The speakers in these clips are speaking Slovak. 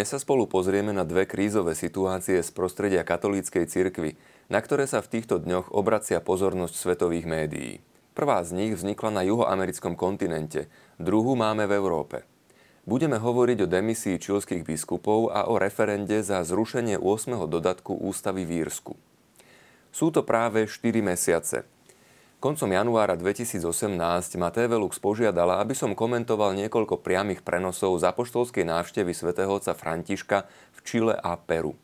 Dnes sa spolu pozrieme na dve krízové situácie z prostredia katolíckej cirkvy, na ktoré sa v týchto dňoch obracia pozornosť svetových médií. Prvá z nich vznikla na juhoamerickom kontinente, druhú máme v Európe. Budeme hovoriť o demisii čilských biskupov a o referende za zrušenie 8. dodatku ústavy v Írsku. Sú to práve 4 mesiace – Koncom januára 2018 ma TV Lux požiadala, aby som komentoval niekoľko priamých prenosov z apoštolskej návštevy svätého otca Františka v Čile a Peru.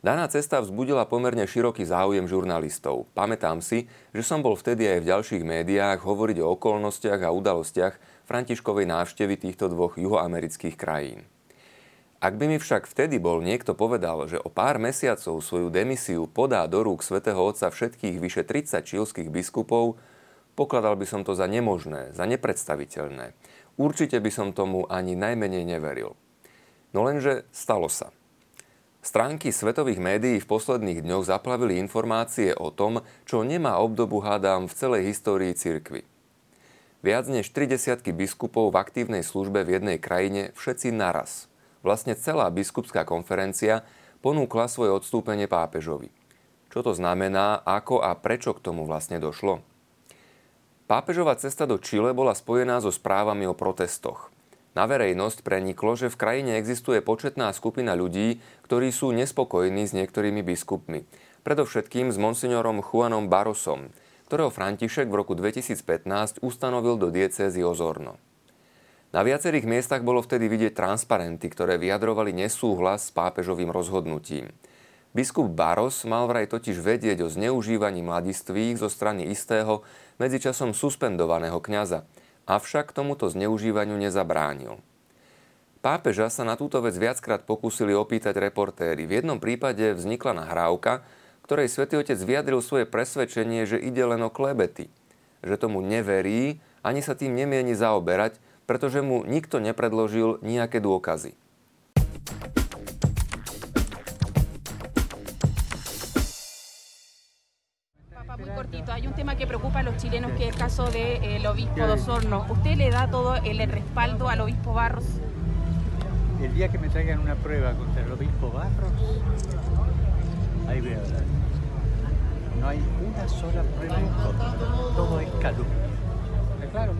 Daná cesta vzbudila pomerne široký záujem žurnalistov. Pamätám si, že som bol vtedy aj v ďalších médiách hovoriť o okolnostiach a udalostiach Františkovej návštevy týchto dvoch juhoamerických krajín. Ak by mi však vtedy bol niekto povedal, že o pár mesiacov svoju demisiu podá do rúk svätého Otca všetkých vyše 30 čilských biskupov, pokladal by som to za nemožné, za nepredstaviteľné. Určite by som tomu ani najmenej neveril. No lenže stalo sa. Stránky svetových médií v posledných dňoch zaplavili informácie o tom, čo nemá obdobu hádam v celej histórii cirkvy. Viac než 30 biskupov v aktívnej službe v jednej krajine všetci naraz – vlastne celá biskupská konferencia ponúkla svoje odstúpenie pápežovi. Čo to znamená, ako a prečo k tomu vlastne došlo? Pápežová cesta do Čile bola spojená so správami o protestoch. Na verejnosť preniklo, že v krajine existuje početná skupina ľudí, ktorí sú nespokojní s niektorými biskupmi. Predovšetkým s monsignorom Juanom Barosom, ktorého František v roku 2015 ustanovil do diecézy Ozorno. Na viacerých miestach bolo vtedy vidieť transparenty, ktoré vyjadrovali nesúhlas s pápežovým rozhodnutím. Biskup Baros mal vraj totiž vedieť o zneužívaní mladistvých zo strany istého, medzičasom suspendovaného kňaza, avšak tomuto zneužívaniu nezabránil. Pápeža sa na túto vec viackrát pokúsili opýtať reportéry. V jednom prípade vznikla nahrávka, ktorej svätý Otec vyjadril svoje presvedčenie, že ide len o klebety, že tomu neverí, ani sa tým nemieni zaoberať, pretože mu nikto nepredložil nejaké dôkazy. muy cortito. Hay un tema que preocupa a los chilenos que es el caso del de, eh, obispo Dos Hornos. ¿Usted le da todo el respaldo al obispo Barros? El día que me traigan una prueba contra el obispo Barros, ahí voy a hablar. No hay una sola prueba en contra. Todo es calumnia. Claro.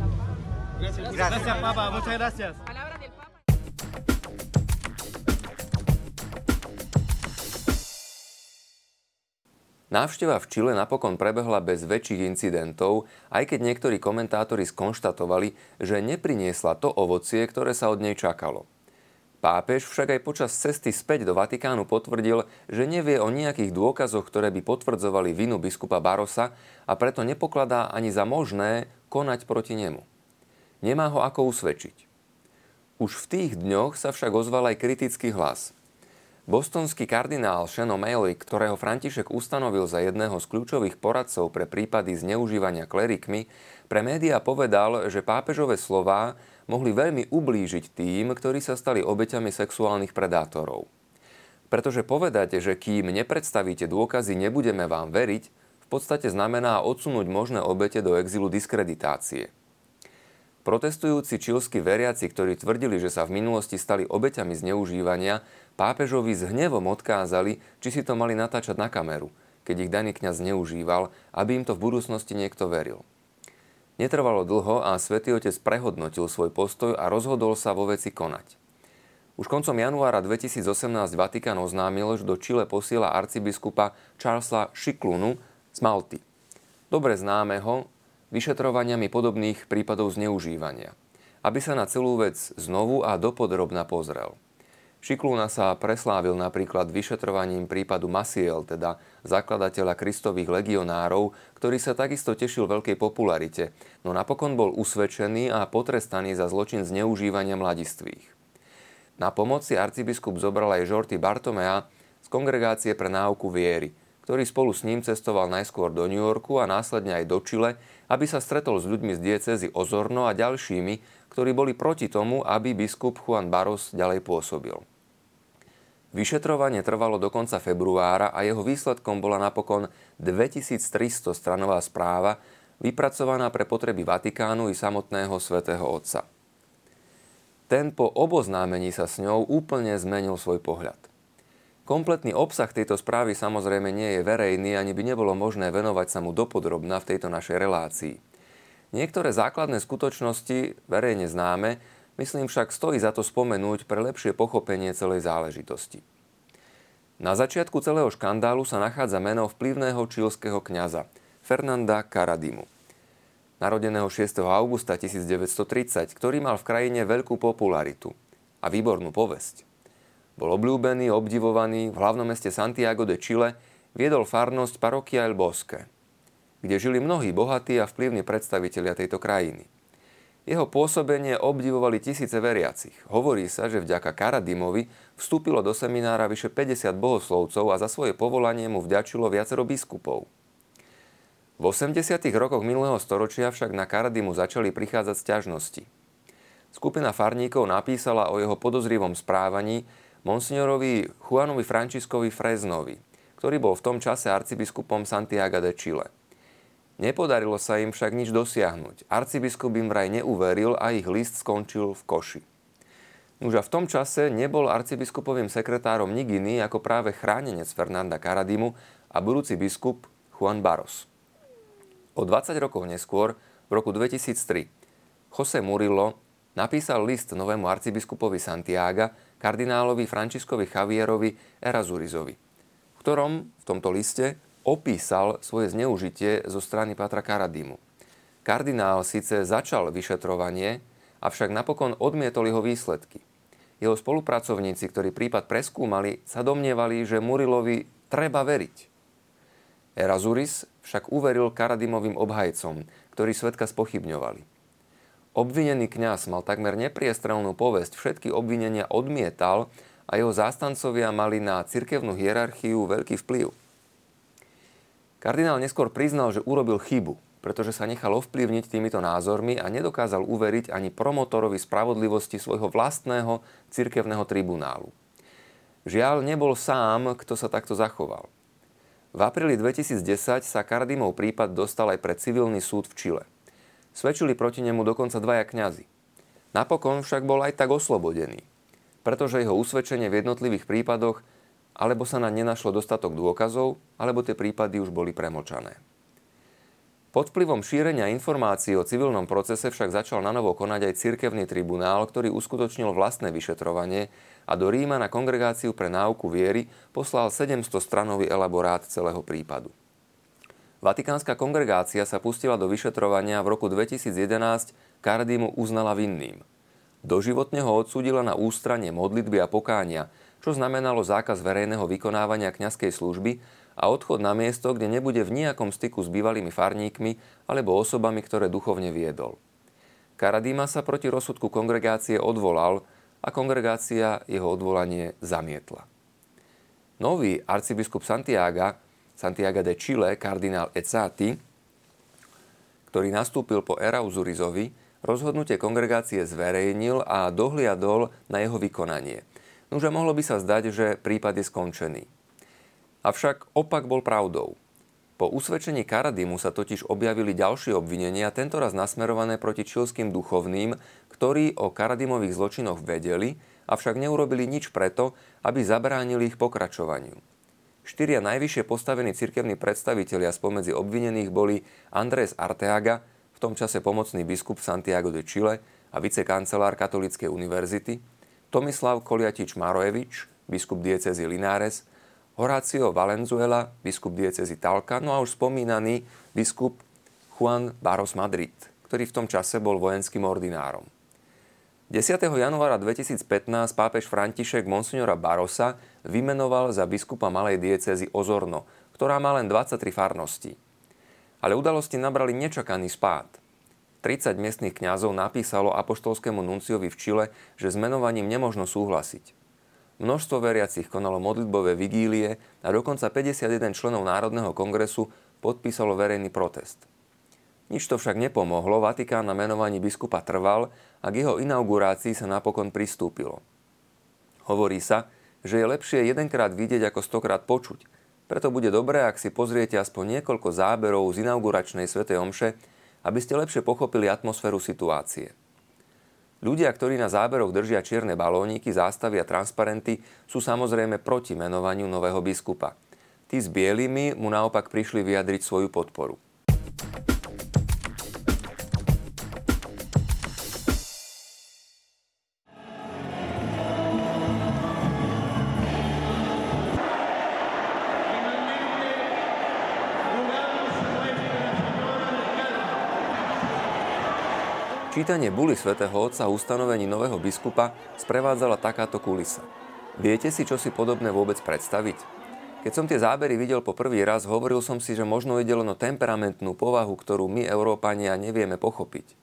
Gracias, gracias. gracias Papa. Muchas gracias. Palabras del Papa. Návšteva v Čile napokon prebehla bez väčších incidentov, aj keď niektorí komentátori skonštatovali, že nepriniesla to ovocie, ktoré sa od nej čakalo. Pápež však aj počas cesty späť do Vatikánu potvrdil, že nevie o nejakých dôkazoch, ktoré by potvrdzovali vinu biskupa Barosa a preto nepokladá ani za možné konať proti nemu. Nemá ho ako usvedčiť. Už v tých dňoch sa však ozval aj kritický hlas. Bostonský kardinál Shannon Maley, ktorého František ustanovil za jedného z kľúčových poradcov pre prípady zneužívania klerikmi, pre médiá povedal, že pápežové slová mohli veľmi ublížiť tým, ktorí sa stali obeťami sexuálnych predátorov. Pretože povedať, že kým nepredstavíte dôkazy, nebudeme vám veriť, v podstate znamená odsunúť možné obete do exilu diskreditácie. Protestujúci čilskí veriaci, ktorí tvrdili, že sa v minulosti stali obeťami zneužívania, pápežovi s hnevom odkázali, či si to mali natáčať na kameru, keď ich daný kňaz zneužíval, aby im to v budúcnosti niekto veril. Netrvalo dlho a svätý Otec prehodnotil svoj postoj a rozhodol sa vo veci konať. Už koncom januára 2018 Vatikán oznámil, že do Čile posiela arcibiskupa Charlesa Šiklunu z Malty. Dobre známeho vyšetrovaniami podobných prípadov zneužívania, aby sa na celú vec znovu a dopodrobna pozrel. Šiklúna sa preslávil napríklad vyšetrovaním prípadu Masiel, teda zakladateľa kristových legionárov, ktorý sa takisto tešil veľkej popularite, no napokon bol usvedčený a potrestaný za zločin zneužívania mladistvých. Na pomoci arcibiskup zobral aj Žorty Bartomea z Kongregácie pre náuku viery, ktorý spolu s ním cestoval najskôr do New Yorku a následne aj do Chile, aby sa stretol s ľuďmi z diecezy Ozorno a ďalšími, ktorí boli proti tomu, aby biskup Juan Baros ďalej pôsobil. Vyšetrovanie trvalo do konca februára a jeho výsledkom bola napokon 2300 stranová správa, vypracovaná pre potreby Vatikánu i samotného svätého Otca. ten po oboznámení sa s ňou úplne zmenil svoj pohľad. Kompletný obsah tejto správy samozrejme nie je verejný, ani by nebolo možné venovať sa mu dopodrobná v tejto našej relácii. Niektoré základné skutočnosti, verejne známe, myslím však stojí za to spomenúť pre lepšie pochopenie celej záležitosti. Na začiatku celého škandálu sa nachádza meno vplyvného čílskeho kňaza Fernanda Karadimu narodeného 6. augusta 1930, ktorý mal v krajine veľkú popularitu a výbornú povesť. Bol obľúbený, obdivovaný, v hlavnom meste Santiago de Chile viedol farnosť Parokia El Bosque, kde žili mnohí bohatí a vplyvní predstavitelia tejto krajiny. Jeho pôsobenie obdivovali tisíce veriacich. Hovorí sa, že vďaka Karadimovi vstúpilo do seminára vyše 50 bohoslovcov a za svoje povolanie mu vďačilo viacero biskupov. V 80. rokoch minulého storočia však na Karadimu začali prichádzať sťažnosti. Skupina farníkov napísala o jeho podozrivom správaní monsignorovi Juanovi Frančiskovi Freznovi, ktorý bol v tom čase arcibiskupom Santiago de Chile. Nepodarilo sa im však nič dosiahnuť. Arcibiskup im vraj neuveril a ich list skončil v koši. Už a v tom čase nebol arcibiskupovým sekretárom nik iný ako práve chránenec Fernanda Karadimu a budúci biskup Juan Barros. O 20 rokov neskôr, v roku 2003, Jose Murillo napísal list novému arcibiskupovi Santiaga, kardinálovi Františkovi Javierovi Erazurizovi, v ktorom v tomto liste opísal svoje zneužitie zo strany Patra Karadimu. Kardinál síce začal vyšetrovanie, avšak napokon odmietol jeho výsledky. Jeho spolupracovníci, ktorí prípad preskúmali, sa domnievali, že Murilovi treba veriť. Erazuris však uveril Karadimovým obhajcom, ktorí svetka spochybňovali. Obvinený kňaz mal takmer nepriestrelnú povesť, všetky obvinenia odmietal a jeho zástancovia mali na cirkevnú hierarchiu veľký vplyv. Kardinál neskôr priznal, že urobil chybu, pretože sa nechal ovplyvniť týmito názormi a nedokázal uveriť ani promotorovi spravodlivosti svojho vlastného cirkevného tribunálu. Žiaľ, nebol sám, kto sa takto zachoval. V apríli 2010 sa Kardimov prípad dostal aj pred civilný súd v Čile – Svedčili proti nemu dokonca dvaja kňazi. Napokon však bol aj tak oslobodený, pretože jeho usvedčenie v jednotlivých prípadoch alebo sa na nenašlo dostatok dôkazov, alebo tie prípady už boli premočané. Pod vplyvom šírenia informácií o civilnom procese však začal na konať aj cirkevný tribunál, ktorý uskutočnil vlastné vyšetrovanie a do Ríma na kongregáciu pre náuku viery poslal 700 stranový elaborát celého prípadu. Vatikánska kongregácia sa pustila do vyšetrovania v roku 2011 Kardimu uznala vinným. Doživotne ho odsúdila na ústranie modlitby a pokánia, čo znamenalo zákaz verejného vykonávania kňazskej služby a odchod na miesto, kde nebude v nejakom styku s bývalými farníkmi alebo osobami, ktoré duchovne viedol. Karadima sa proti rozsudku kongregácie odvolal a kongregácia jeho odvolanie zamietla. Nový arcibiskup Santiaga Santiago de Chile, kardinál Ecati, ktorý nastúpil po Erauzurizovi, rozhodnutie kongregácie zverejnil a dohliadol na jeho vykonanie. Nože mohlo by sa zdať, že prípad je skončený. Avšak opak bol pravdou. Po usvedčení Karadimu sa totiž objavili ďalšie obvinenia, tentoraz nasmerované proti čilským duchovným, ktorí o Karadimových zločinoch vedeli, avšak neurobili nič preto, aby zabránili ich pokračovaniu. Štyria najvyššie postavení cirkevní predstavitelia spomedzi obvinených boli Andrés Arteaga, v tom čase pomocný biskup Santiago de Chile a vicekancelár Katolíckej univerzity, Tomislav Koliatič Marojevič, biskup diecezy Linares, Horácio Valenzuela, biskup diecezy Talca, no a už spomínaný biskup Juan Barros Madrid, ktorý v tom čase bol vojenským ordinárom. 10. januára 2015 pápež František monsignora Barosa vymenoval za biskupa malej diecézy Ozorno, ktorá má len 23 farností. Ale udalosti nabrali nečakaný spád. 30 miestnych kňazov napísalo apoštolskému nunciovi v Čile, že s menovaním nemožno súhlasiť. Množstvo veriacich konalo modlitbové vigílie a dokonca 51 členov Národného kongresu podpísalo verejný protest – nič to však nepomohlo, Vatikán na menovaní biskupa trval a k jeho inaugurácii sa napokon pristúpilo. Hovorí sa, že je lepšie jedenkrát vidieť ako stokrát počuť. Preto bude dobré, ak si pozriete aspoň niekoľko záberov z inauguračnej svätej omše, aby ste lepšie pochopili atmosféru situácie. Ľudia, ktorí na záberoch držia čierne balóniky, zástavy a transparenty, sú samozrejme proti menovaniu nového biskupa. Tí s bielými mu naopak prišli vyjadriť svoju podporu. Čítanie buly svätého Otca ustanovení nového biskupa sprevádzala takáto kulisa. Viete si, čo si podobné vôbec predstaviť? Keď som tie zábery videl po prvý raz, hovoril som si, že možno ide len o temperamentnú povahu, ktorú my, Európania, nevieme pochopiť.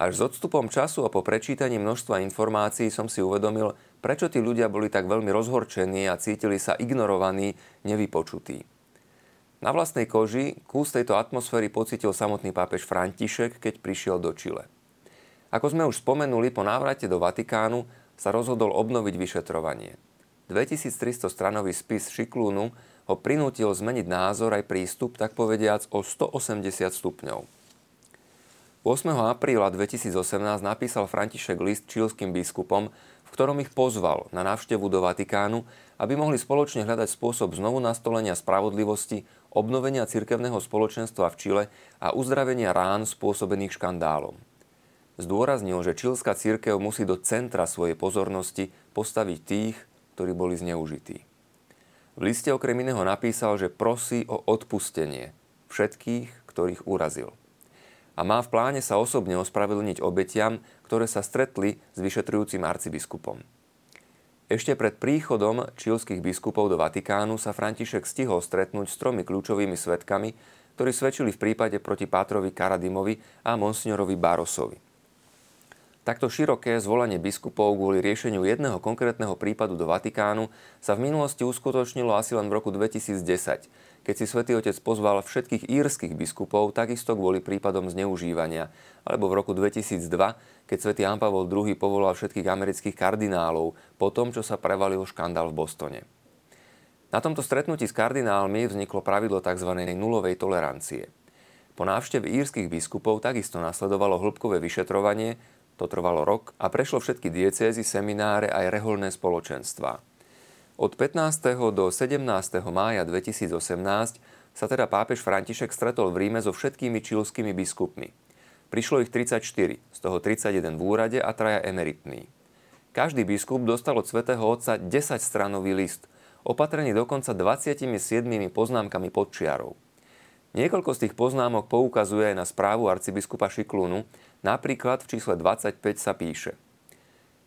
Až s odstupom času a po prečítaní množstva informácií som si uvedomil, prečo tí ľudia boli tak veľmi rozhorčení a cítili sa ignorovaní, nevypočutí. Na vlastnej koži kus tejto atmosféry pocitil samotný pápež František, keď prišiel do Čile. Ako sme už spomenuli, po návrate do Vatikánu sa rozhodol obnoviť vyšetrovanie. 2300 stranový spis Šiklúnu ho prinútil zmeniť názor aj prístup, tak povediac, o 180 stupňov. 8. apríla 2018 napísal František list čílským biskupom, v ktorom ich pozval na návštevu do Vatikánu, aby mohli spoločne hľadať spôsob znovu nastolenia spravodlivosti, obnovenia cirkevného spoločenstva v Čile a uzdravenia rán spôsobených škandálom. Zdôraznil, že čilská církev musí do centra svojej pozornosti postaviť tých, ktorí boli zneužití. V liste okrem iného napísal, že prosí o odpustenie všetkých, ktorých urazil. A má v pláne sa osobne ospravedlniť obetiam, ktoré sa stretli s vyšetrujúcim arcibiskupom. Ešte pred príchodom čilských biskupov do Vatikánu sa František stihol stretnúť s tromi kľúčovými svetkami, ktorí svedčili v prípade proti Pátrovi Karadimovi a monsignorovi Barosovi. Takto široké zvolanie biskupov kvôli riešeniu jedného konkrétneho prípadu do Vatikánu sa v minulosti uskutočnilo asi len v roku 2010, keď si svätý Otec pozval všetkých írskych biskupov takisto kvôli prípadom zneužívania, alebo v roku 2002, keď svätý Jan II povolal všetkých amerických kardinálov po tom, čo sa prevalil škandál v Bostone. Na tomto stretnutí s kardinálmi vzniklo pravidlo tzv. nulovej tolerancie. Po návšteve írskych biskupov takisto nasledovalo hĺbkové vyšetrovanie, to trvalo rok a prešlo všetky diecézy, semináre aj reholné spoločenstva. Od 15. do 17. mája 2018 sa teda pápež František stretol v Ríme so všetkými čilskými biskupmi. Prišlo ich 34, z toho 31 v úrade a traja emeritní. Každý biskup dostal od svätého Otca 10-stranový list, opatrený dokonca 27 poznámkami pod čiarou. Niekoľko z tých poznámok poukazuje aj na správu arcibiskupa Šiklunu, napríklad v čísle 25 sa píše.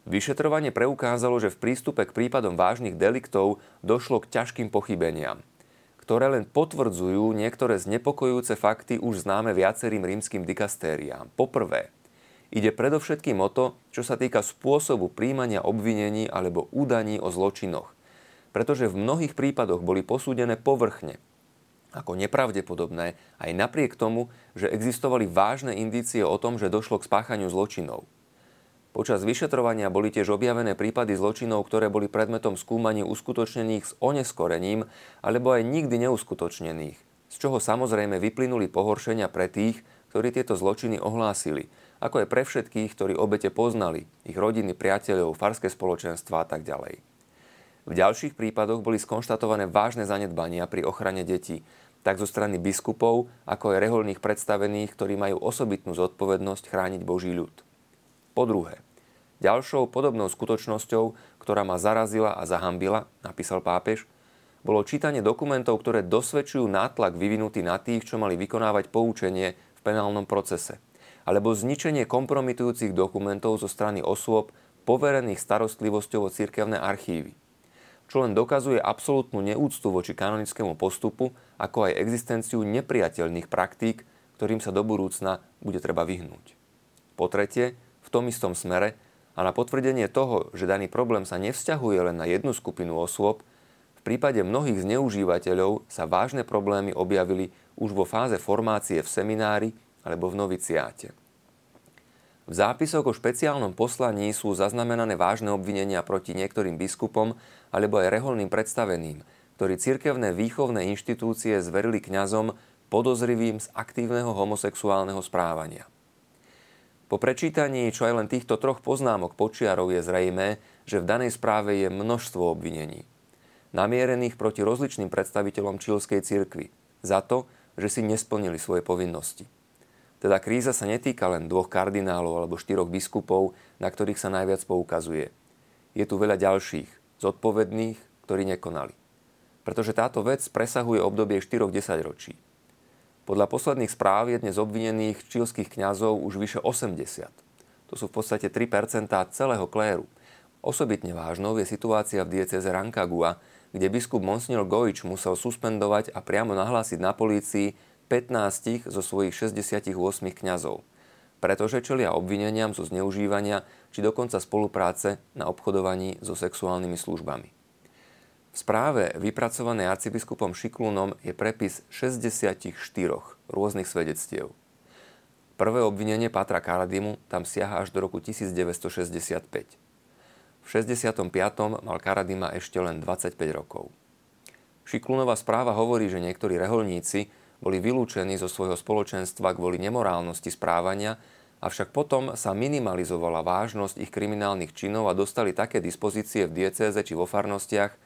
Vyšetrovanie preukázalo, že v prístupe k prípadom vážnych deliktov došlo k ťažkým pochybeniam, ktoré len potvrdzujú niektoré znepokojujúce fakty už známe viacerým rímským dikastériám. Poprvé, ide predovšetkým o to, čo sa týka spôsobu príjmania obvinení alebo údaní o zločinoch, pretože v mnohých prípadoch boli posúdené povrchne ako nepravdepodobné aj napriek tomu, že existovali vážne indície o tom, že došlo k spáchaniu zločinov. Počas vyšetrovania boli tiež objavené prípady zločinov, ktoré boli predmetom skúmaní uskutočnených s oneskorením alebo aj nikdy neuskutočnených, z čoho samozrejme vyplynuli pohoršenia pre tých, ktorí tieto zločiny ohlásili, ako aj pre všetkých, ktorí obete poznali, ich rodiny, priateľov, farské spoločenstva a tak ďalej. V ďalších prípadoch boli skonštatované vážne zanedbania pri ochrane detí, tak zo strany biskupov, ako aj reholných predstavených, ktorí majú osobitnú zodpovednosť chrániť Boží ľud. Po druhé, ďalšou podobnou skutočnosťou, ktorá ma zarazila a zahambila, napísal pápež, bolo čítanie dokumentov, ktoré dosvedčujú nátlak vyvinutý na tých, čo mali vykonávať poučenie v penálnom procese, alebo zničenie kompromitujúcich dokumentov zo strany osôb poverených starostlivosťou o cirkevné archívy čo len dokazuje absolútnu neúctu voči kanonickému postupu, ako aj existenciu nepriateľných praktík, ktorým sa do budúcna bude treba vyhnúť. Po tretie, v tom istom smere a na potvrdenie toho, že daný problém sa nevzťahuje len na jednu skupinu osôb, v prípade mnohých zneužívateľov sa vážne problémy objavili už vo fáze formácie v seminári alebo v noviciáte. V zápisoch o špeciálnom poslaní sú zaznamenané vážne obvinenia proti niektorým biskupom alebo aj reholným predstaveným, ktorí cirkevné výchovné inštitúcie zverili kňazom podozrivým z aktívneho homosexuálneho správania. Po prečítaní čo aj len týchto troch poznámok počiarov je zrejmé, že v danej správe je množstvo obvinení. Namierených proti rozličným predstaviteľom čilskej cirkvi za to, že si nesplnili svoje povinnosti. Teda kríza sa netýka len dvoch kardinálov alebo štyroch biskupov, na ktorých sa najviac poukazuje. Je tu veľa ďalších, zodpovedných, ktorí nekonali. Pretože táto vec presahuje obdobie 4-10 ročí. Podľa posledných správ je dnes obvinených čilských kňazov už vyše 80. To sú v podstate 3% celého kléru. Osobitne vážnou je situácia v dieceze Rankagua, kde biskup Monsignor Gojič musel suspendovať a priamo nahlásiť na polícii 15 zo svojich 68 kňazov, pretože čelia obvineniam zo zneužívania či dokonca spolupráce na obchodovaní so sexuálnymi službami. V správe vypracovanej arcibiskupom Šiklúnom je prepis 64 rôznych svedectiev. Prvé obvinenie Patra Karadimu tam siaha až do roku 1965. V 65. mal Karadima ešte len 25 rokov. Šiklúnová správa hovorí, že niektorí reholníci boli vylúčení zo svojho spoločenstva kvôli nemorálnosti správania, avšak potom sa minimalizovala vážnosť ich kriminálnych činov a dostali také dispozície v diecéze či vo farnostiach,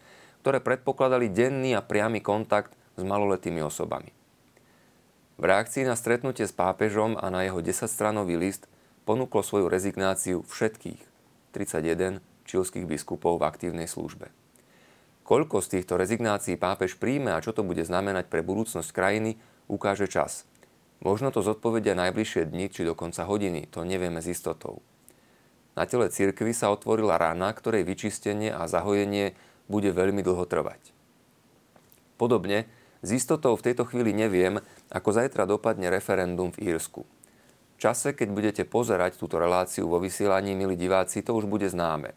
ktoré predpokladali denný a priamy kontakt s maloletými osobami. V reakcii na stretnutie s pápežom a na jeho 10-stranový list ponúklo svoju rezignáciu všetkých 31 čilských biskupov v aktívnej službe. Koľko z týchto rezignácií pápež príjme a čo to bude znamenať pre budúcnosť krajiny, ukáže čas. Možno to zodpovedia najbližšie dni či dokonca hodiny, to nevieme s istotou. Na tele cirkvy sa otvorila rána, ktorej vyčistenie a zahojenie bude veľmi dlho trvať. Podobne, s istotou v tejto chvíli neviem, ako zajtra dopadne referendum v Írsku. V čase, keď budete pozerať túto reláciu vo vysielaní, milí diváci, to už bude známe.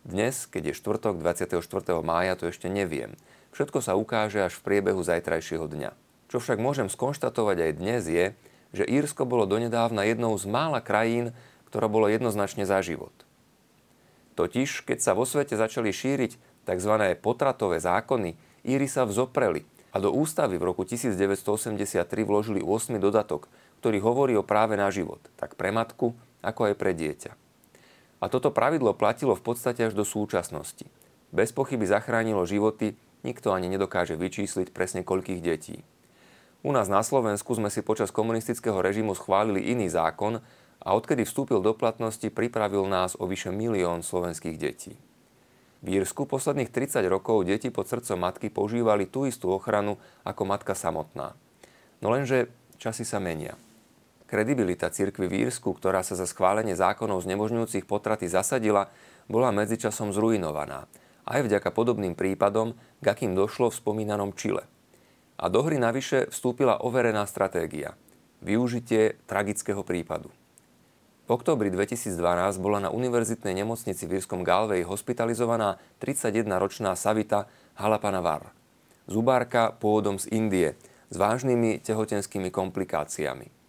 Dnes, keď je štvrtok 24. mája, to ešte neviem. Všetko sa ukáže až v priebehu zajtrajšieho dňa. Čo však môžem skonštatovať aj dnes je, že Írsko bolo donedávna jednou z mála krajín, ktorá bolo jednoznačne za život. Totiž, keď sa vo svete začali šíriť tzv. potratové zákony, Íry sa vzopreli a do ústavy v roku 1983 vložili 8. dodatok, ktorý hovorí o práve na život, tak pre matku, ako aj pre dieťa. A toto pravidlo platilo v podstate až do súčasnosti. Bez pochyby zachránilo životy, nikto ani nedokáže vyčísliť presne koľkých detí. U nás na Slovensku sme si počas komunistického režimu schválili iný zákon a odkedy vstúpil do platnosti, pripravil nás o vyše milión slovenských detí. V Írsku posledných 30 rokov deti pod srdcom matky používali tú istú ochranu ako matka samotná. No lenže časy sa menia. Kredibilita cirkvy v Írsku, ktorá sa za schválenie zákonov znemožňujúcich potraty zasadila, bola medzičasom zrujnovaná. Aj vďaka podobným prípadom, k akým došlo v spomínanom Čile. A do hry navyše vstúpila overená stratégia. Využitie tragického prípadu. V oktobri 2012 bola na univerzitnej nemocnici v Írskom Galvej hospitalizovaná 31-ročná Savita Halapanavar. Zubárka pôvodom z Indie s vážnymi tehotenskými komplikáciami.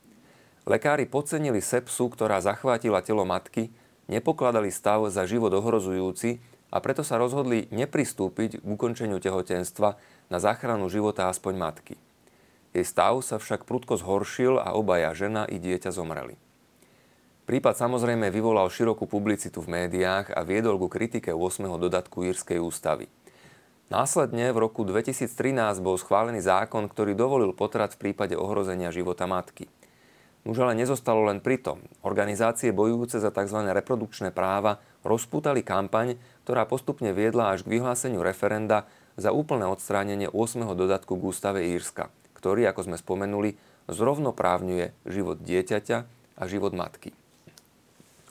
Lekári podcenili sepsu, ktorá zachvátila telo matky, nepokladali stav za život ohrozujúci a preto sa rozhodli nepristúpiť k ukončeniu tehotenstva na záchranu života aspoň matky. Jej stav sa však prudko zhoršil a obaja žena i dieťa zomreli. Prípad samozrejme vyvolal širokú publicitu v médiách a viedol ku kritike 8. dodatku Írskej ústavy. Následne v roku 2013 bol schválený zákon, ktorý dovolil potrat v prípade ohrozenia života matky. Už ale nezostalo len pri tom. Organizácie bojujúce za tzv. reprodukčné práva rozpútali kampaň, ktorá postupne viedla až k vyhláseniu referenda za úplné odstránenie 8. dodatku k ústave Írska, ktorý, ako sme spomenuli, zrovnoprávňuje život dieťaťa a život matky.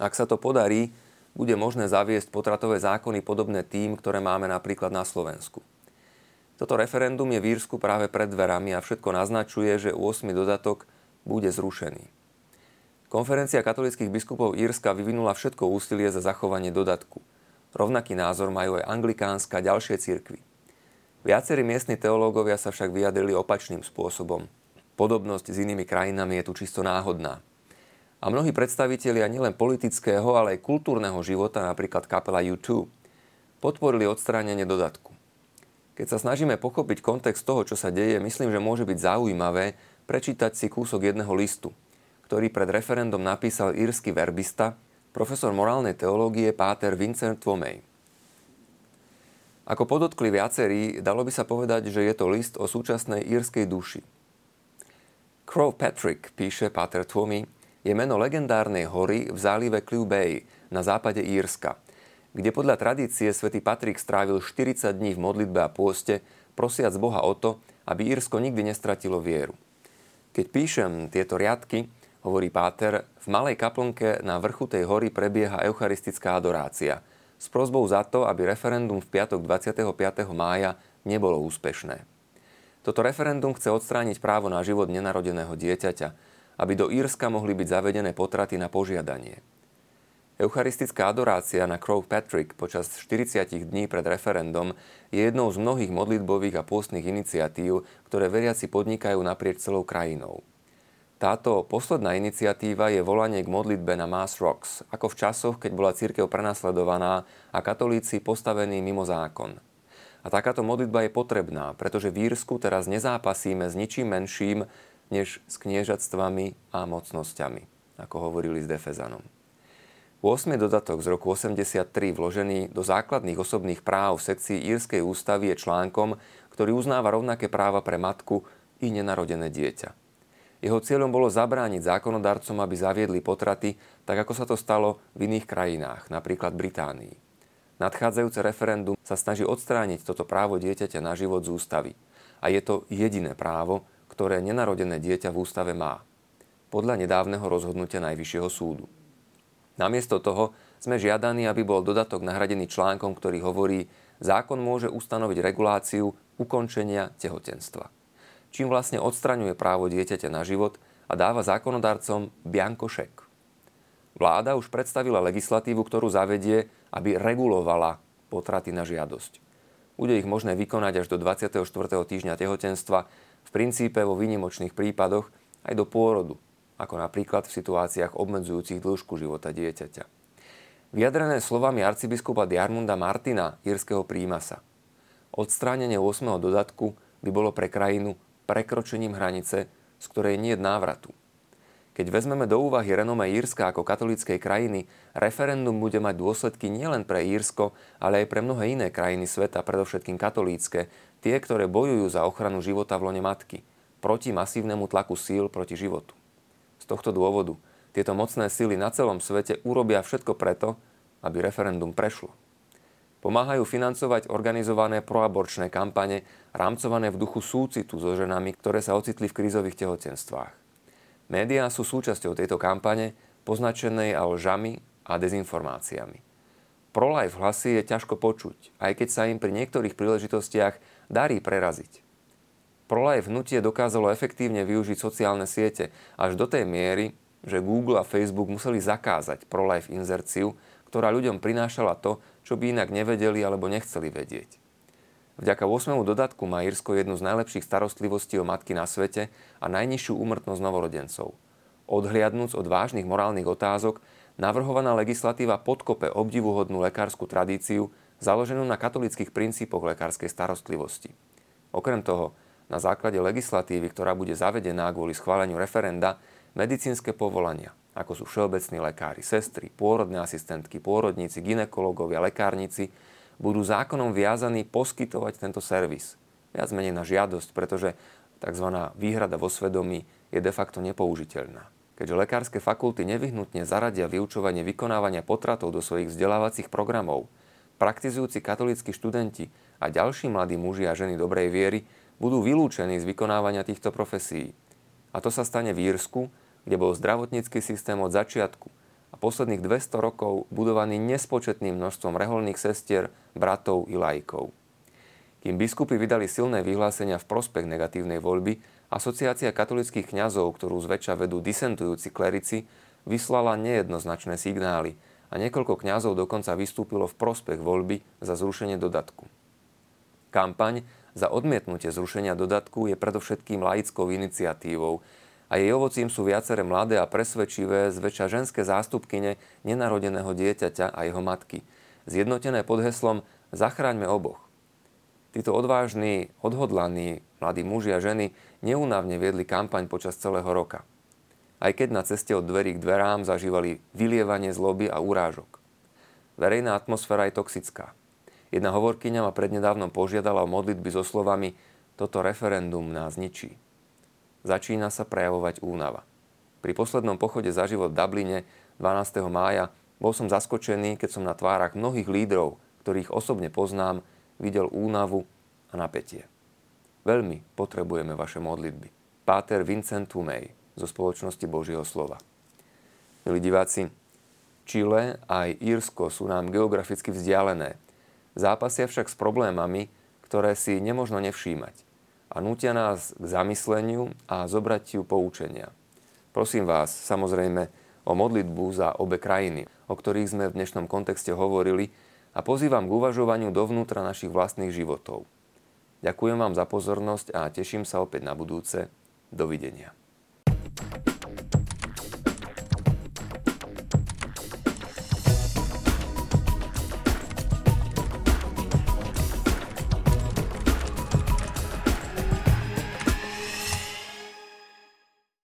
Ak sa to podarí, bude možné zaviesť potratové zákony podobné tým, ktoré máme napríklad na Slovensku. Toto referendum je v Írsku práve pred dverami a všetko naznačuje, že 8. dodatok bude zrušený. Konferencia katolických biskupov Írska vyvinula všetko úsilie za zachovanie dodatku. Rovnaký názor majú aj anglikánska a ďalšie cirkvy. Viacerí miestni teológovia sa však vyjadrili opačným spôsobom. Podobnosť s inými krajinami je tu čisto náhodná. A mnohí predstavitelia nielen politického, ale aj kultúrneho života, napríklad kapela U2, podporili odstránenie dodatku. Keď sa snažíme pochopiť kontext toho, čo sa deje, myslím, že môže byť zaujímavé prečítať si kúsok jedného listu, ktorý pred referendum napísal írsky verbista, profesor morálnej teológie Páter Vincent Twomey. Ako podotkli viacerí, dalo by sa povedať, že je to list o súčasnej írskej duši. Crow Patrick, píše Pater Twomey, je meno legendárnej hory v zálive Clew Bay na západe Írska, kde podľa tradície svätý Patrik strávil 40 dní v modlitbe a pôste, prosiac Boha o to, aby Írsko nikdy nestratilo vieru. Keď píšem tieto riadky, hovorí Páter, v malej kaplnke na vrchu tej hory prebieha eucharistická adorácia – s prozbou za to, aby referendum v piatok 25. mája nebolo úspešné. Toto referendum chce odstrániť právo na život nenarodeného dieťaťa, aby do Írska mohli byť zavedené potraty na požiadanie. Eucharistická adorácia na Crow Patrick počas 40 dní pred referendum je jednou z mnohých modlitbových a pôstnych iniciatív, ktoré veriaci podnikajú naprieč celou krajinou. Táto posledná iniciatíva je volanie k modlitbe na Mass Rocks, ako v časoch, keď bola církev prenasledovaná a katolíci postavení mimo zákon. A takáto modlitba je potrebná, pretože v Írsku teraz nezápasíme s ničím menším, než s kniežatstvami a mocnosťami, ako hovorili s Defezanom. 8. dodatok z roku 83 vložený do základných osobných práv v sekcii Írskej ústavy je článkom, ktorý uznáva rovnaké práva pre matku i nenarodené dieťa. Jeho cieľom bolo zabrániť zákonodarcom, aby zaviedli potraty, tak ako sa to stalo v iných krajinách, napríklad Británii. Nadchádzajúce referendum sa snaží odstrániť toto právo dieťaťa na život z ústavy. A je to jediné právo, ktoré nenarodené dieťa v ústave má. Podľa nedávneho rozhodnutia Najvyššieho súdu. Namiesto toho sme žiadaní, aby bol dodatok nahradený článkom, ktorý hovorí, zákon môže ustanoviť reguláciu ukončenia tehotenstva čím vlastne odstraňuje právo dieťaťa na život a dáva zákonodarcom biankošek. Vláda už predstavila legislatívu, ktorú zavedie, aby regulovala potraty na žiadosť. Bude ich možné vykonať až do 24. týždňa tehotenstva, v princípe vo výnimočných prípadoch aj do pôrodu, ako napríklad v situáciách obmedzujúcich dĺžku života dieťaťa. Vyjadrené slovami arcibiskupa Diarmunda Martina, írskeho prímasa. Odstránenie 8. dodatku by bolo pre krajinu prekročením hranice, z ktorej nie je návratu. Keď vezmeme do úvahy renome Írska ako katolíckej krajiny, referendum bude mať dôsledky nielen pre Írsko, ale aj pre mnohé iné krajiny sveta, predovšetkým katolícke, tie, ktoré bojujú za ochranu života v lone matky, proti masívnemu tlaku síl proti životu. Tohto dôvodu tieto mocné síly na celom svete urobia všetko preto, aby referendum prešlo. Pomáhajú financovať organizované proaborčné kampane, rámcované v duchu súcitu so ženami, ktoré sa ocitli v krízových tehotenstvách. Médiá sú súčasťou tejto kampane, poznačenej a lžami a dezinformáciami. Pro-life hlasy je ťažko počuť, aj keď sa im pri niektorých príležitostiach darí preraziť. Pro-life hnutie dokázalo efektívne využiť sociálne siete až do tej miery, že Google a Facebook museli zakázať pro-life inzerciu, ktorá ľuďom prinášala to, čo by inak nevedeli alebo nechceli vedieť. Vďaka 8. dodatku má Írsko jednu z najlepších starostlivostí o matky na svete a najnižšiu úmrtnosť novorodencov. Odhliadnúc od vážnych morálnych otázok, navrhovaná legislatíva podkope obdivuhodnú lekárskú tradíciu založenú na katolických princípoch lekárskej starostlivosti. Okrem toho, na základe legislatívy, ktorá bude zavedená kvôli schváleniu referenda, medicínske povolania, ako sú všeobecní lekári, sestry, pôrodné asistentky, pôrodníci, ginekológovia, lekárnici, budú zákonom viazaní poskytovať tento servis. Viac menej na žiadosť, pretože tzv. výhrada vo svedomí je de facto nepoužiteľná. Keďže lekárske fakulty nevyhnutne zaradia vyučovanie vykonávania potratov do svojich vzdelávacích programov, praktizujúci katolíckí študenti a ďalší mladí muži a ženy dobrej viery budú vylúčení z vykonávania týchto profesí. A to sa stane v Írsku, kde bol zdravotnícky systém od začiatku a posledných 200 rokov budovaný nespočetným množstvom reholných sestier, bratov i lajkov. Kým biskupy vydali silné vyhlásenia v prospech negatívnej voľby, asociácia katolických kňazov, ktorú zväčša vedú disentujúci klerici, vyslala nejednoznačné signály a niekoľko kňazov dokonca vystúpilo v prospech voľby za zrušenie dodatku. Kampaň za odmietnutie zrušenia dodatku je predovšetkým laickou iniciatívou, a jej ovocím sú viaceré mladé a presvedčivé, zväčša ženské zástupkyne nenarodeného dieťaťa a jeho matky, zjednotené pod heslom Zachráňme oboch. Títo odvážni, odhodlaní mladí muži a ženy neúnavne viedli kampaň počas celého roka. aj keď na ceste od dverí k dverám zažívali vylievanie zloby a urážok. Verejná atmosféra je toxická. Jedna hovorkyňa ma prednedávnom požiadala o modlitby so slovami Toto referendum nás ničí. Začína sa prejavovať únava. Pri poslednom pochode za život v Dubline 12. mája bol som zaskočený, keď som na tvárach mnohých lídrov, ktorých osobne poznám, videl únavu a napätie. Veľmi potrebujeme vaše modlitby. Páter Vincent Tumej zo spoločnosti Božieho slova. Milí diváci, Čile aj Írsko sú nám geograficky vzdialené. Zápasia však s problémami, ktoré si nemožno nevšímať a nutia nás k zamysleniu a zobratiu poučenia. Prosím vás, samozrejme, o modlitbu za obe krajiny, o ktorých sme v dnešnom kontexte hovorili a pozývam k uvažovaniu dovnútra našich vlastných životov. Ďakujem vám za pozornosť a teším sa opäť na budúce. Dovidenia.